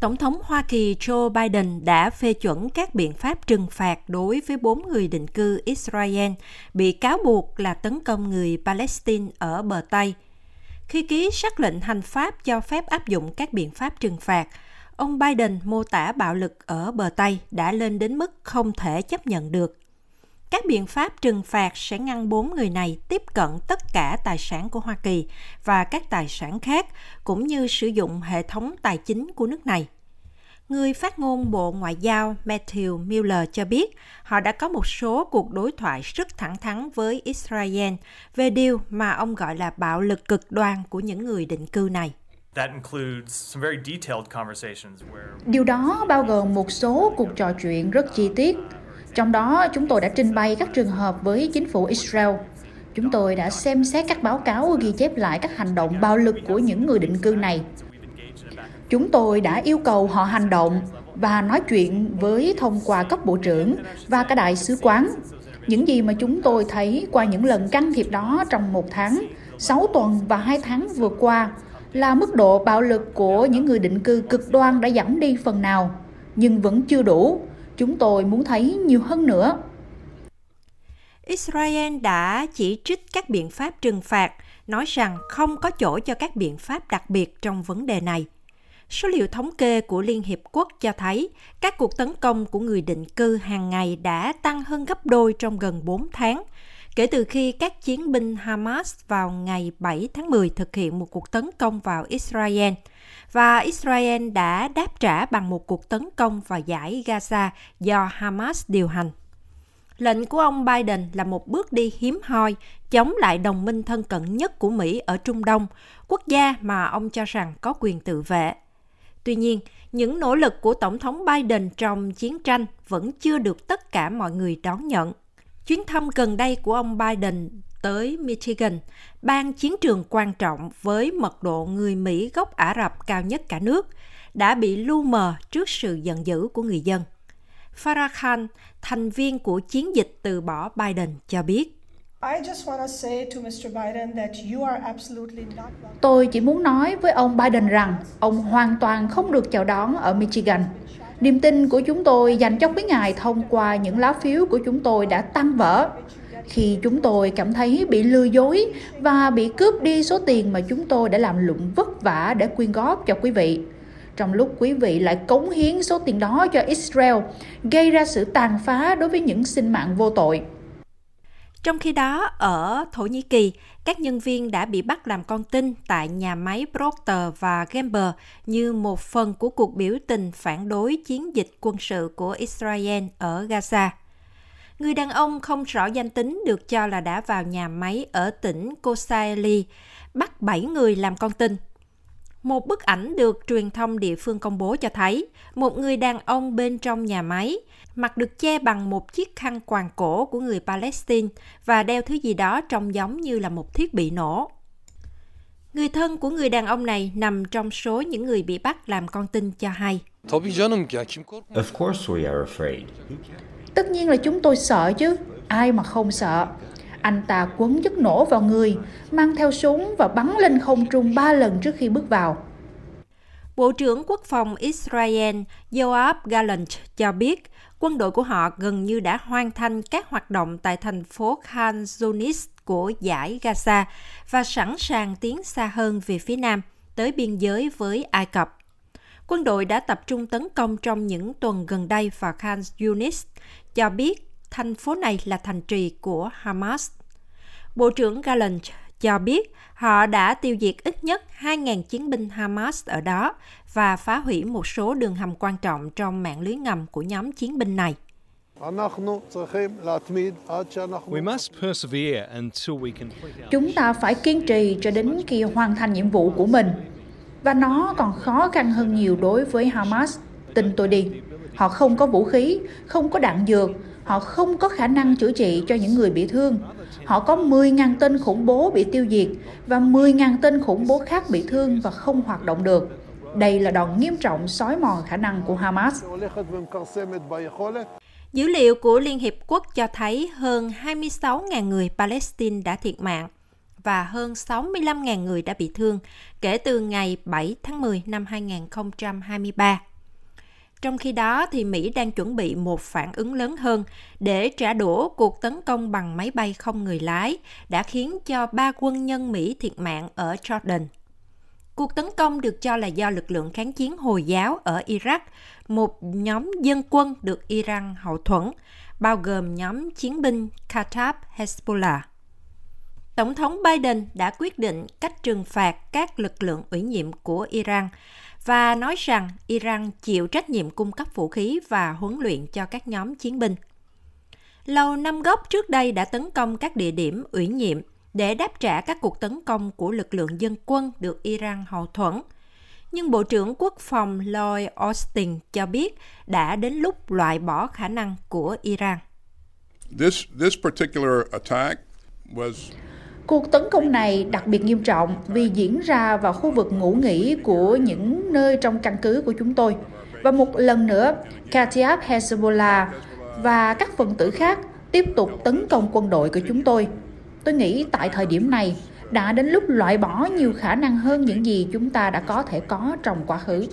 Tổng thống Hoa Kỳ Joe Biden đã phê chuẩn các biện pháp trừng phạt đối với bốn người định cư Israel bị cáo buộc là tấn công người Palestine ở bờ Tây. Khi ký sắc lệnh hành pháp cho phép áp dụng các biện pháp trừng phạt, ông Biden mô tả bạo lực ở bờ Tây đã lên đến mức không thể chấp nhận được. Các biện pháp trừng phạt sẽ ngăn bốn người này tiếp cận tất cả tài sản của Hoa Kỳ và các tài sản khác, cũng như sử dụng hệ thống tài chính của nước này. Người phát ngôn Bộ Ngoại giao Matthew Miller cho biết họ đã có một số cuộc đối thoại rất thẳng thắn với Israel về điều mà ông gọi là bạo lực cực đoan của những người định cư này. Điều đó bao gồm một số cuộc trò chuyện rất chi tiết trong đó, chúng tôi đã trình bày các trường hợp với chính phủ Israel. Chúng tôi đã xem xét các báo cáo ghi chép lại các hành động bạo lực của những người định cư này. Chúng tôi đã yêu cầu họ hành động và nói chuyện với thông qua cấp bộ trưởng và cả đại sứ quán. Những gì mà chúng tôi thấy qua những lần can thiệp đó trong một tháng, 6 tuần và 2 tháng vừa qua là mức độ bạo lực của những người định cư cực đoan đã giảm đi phần nào, nhưng vẫn chưa đủ Chúng tôi muốn thấy nhiều hơn nữa. Israel đã chỉ trích các biện pháp trừng phạt, nói rằng không có chỗ cho các biện pháp đặc biệt trong vấn đề này. Số liệu thống kê của Liên Hiệp Quốc cho thấy các cuộc tấn công của người định cư hàng ngày đã tăng hơn gấp đôi trong gần 4 tháng, kể từ khi các chiến binh Hamas vào ngày 7 tháng 10 thực hiện một cuộc tấn công vào Israel – và Israel đã đáp trả bằng một cuộc tấn công vào giải Gaza do Hamas điều hành. Lệnh của ông Biden là một bước đi hiếm hoi chống lại đồng minh thân cận nhất của Mỹ ở Trung Đông, quốc gia mà ông cho rằng có quyền tự vệ. Tuy nhiên, những nỗ lực của Tổng thống Biden trong chiến tranh vẫn chưa được tất cả mọi người đón nhận. Chuyến thăm gần đây của ông Biden tới Michigan, bang chiến trường quan trọng với mật độ người Mỹ gốc Ả Rập cao nhất cả nước, đã bị lu mờ trước sự giận dữ của người dân. Farah Khan, thành viên của chiến dịch từ bỏ Biden cho biết. Tôi chỉ muốn nói với ông Biden rằng ông hoàn toàn không được chào đón ở Michigan. Niềm tin của chúng tôi dành cho quý ngài thông qua những lá phiếu của chúng tôi đã tăng vỡ khi chúng tôi cảm thấy bị lừa dối và bị cướp đi số tiền mà chúng tôi đã làm lụng vất vả để quyên góp cho quý vị trong lúc quý vị lại cống hiến số tiền đó cho Israel, gây ra sự tàn phá đối với những sinh mạng vô tội. Trong khi đó, ở Thổ Nhĩ Kỳ, các nhân viên đã bị bắt làm con tin tại nhà máy Procter và Gamble như một phần của cuộc biểu tình phản đối chiến dịch quân sự của Israel ở Gaza. Người đàn ông không rõ danh tính được cho là đã vào nhà máy ở tỉnh Kosaeli, bắt 7 người làm con tin. Một bức ảnh được truyền thông địa phương công bố cho thấy một người đàn ông bên trong nhà máy, mặt được che bằng một chiếc khăn quàng cổ của người Palestine và đeo thứ gì đó trông giống như là một thiết bị nổ. Người thân của người đàn ông này nằm trong số những người bị bắt làm con tin cho hay. Tất nhiên là chúng tôi sợ chứ, ai mà không sợ. Anh ta quấn chất nổ vào người, mang theo súng và bắn lên không trung ba lần trước khi bước vào. Bộ trưởng Quốc phòng Israel Yoav Gallant cho biết quân đội của họ gần như đã hoàn thành các hoạt động tại thành phố Khan Yunis của giải Gaza và sẵn sàng tiến xa hơn về phía nam, tới biên giới với Ai Cập. Quân đội đã tập trung tấn công trong những tuần gần đây vào Khan Yunis, cho biết thành phố này là thành trì của Hamas. Bộ trưởng Gallant cho biết họ đã tiêu diệt ít nhất 2.000 chiến binh Hamas ở đó và phá hủy một số đường hầm quan trọng trong mạng lưới ngầm của nhóm chiến binh này. Chúng ta phải kiên trì cho đến khi hoàn thành nhiệm vụ của mình. Và nó còn khó khăn hơn nhiều đối với Hamas. Tin tôi đi, họ không có vũ khí, không có đạn dược, họ không có khả năng chữa trị cho những người bị thương. Họ có 10.000 tên khủng bố bị tiêu diệt và 10.000 tên khủng bố khác bị thương và không hoạt động được. Đây là đòn nghiêm trọng xói mòn khả năng của Hamas. Dữ liệu của Liên Hiệp Quốc cho thấy hơn 26.000 người Palestine đã thiệt mạng và hơn 65.000 người đã bị thương kể từ ngày 7 tháng 10 năm 2023. Trong khi đó, thì Mỹ đang chuẩn bị một phản ứng lớn hơn để trả đũa cuộc tấn công bằng máy bay không người lái đã khiến cho ba quân nhân Mỹ thiệt mạng ở Jordan. Cuộc tấn công được cho là do lực lượng kháng chiến Hồi giáo ở Iraq, một nhóm dân quân được Iran hậu thuẫn, bao gồm nhóm chiến binh Kataib Hezbollah. Tổng thống Biden đã quyết định cách trừng phạt các lực lượng ủy nhiệm của Iran và nói rằng Iran chịu trách nhiệm cung cấp vũ khí và huấn luyện cho các nhóm chiến binh. Lầu Năm Góc trước đây đã tấn công các địa điểm ủy nhiệm để đáp trả các cuộc tấn công của lực lượng dân quân được Iran hậu thuẫn. Nhưng Bộ trưởng Quốc phòng Lloyd Austin cho biết đã đến lúc loại bỏ khả năng của Iran. This, this particular attack was Cuộc tấn công này đặc biệt nghiêm trọng vì diễn ra vào khu vực ngủ nghỉ của những nơi trong căn cứ của chúng tôi. Và một lần nữa, Katiab Hezbollah và các phần tử khác tiếp tục tấn công quân đội của chúng tôi. Tôi nghĩ tại thời điểm này đã đến lúc loại bỏ nhiều khả năng hơn những gì chúng ta đã có thể có trong quá khứ.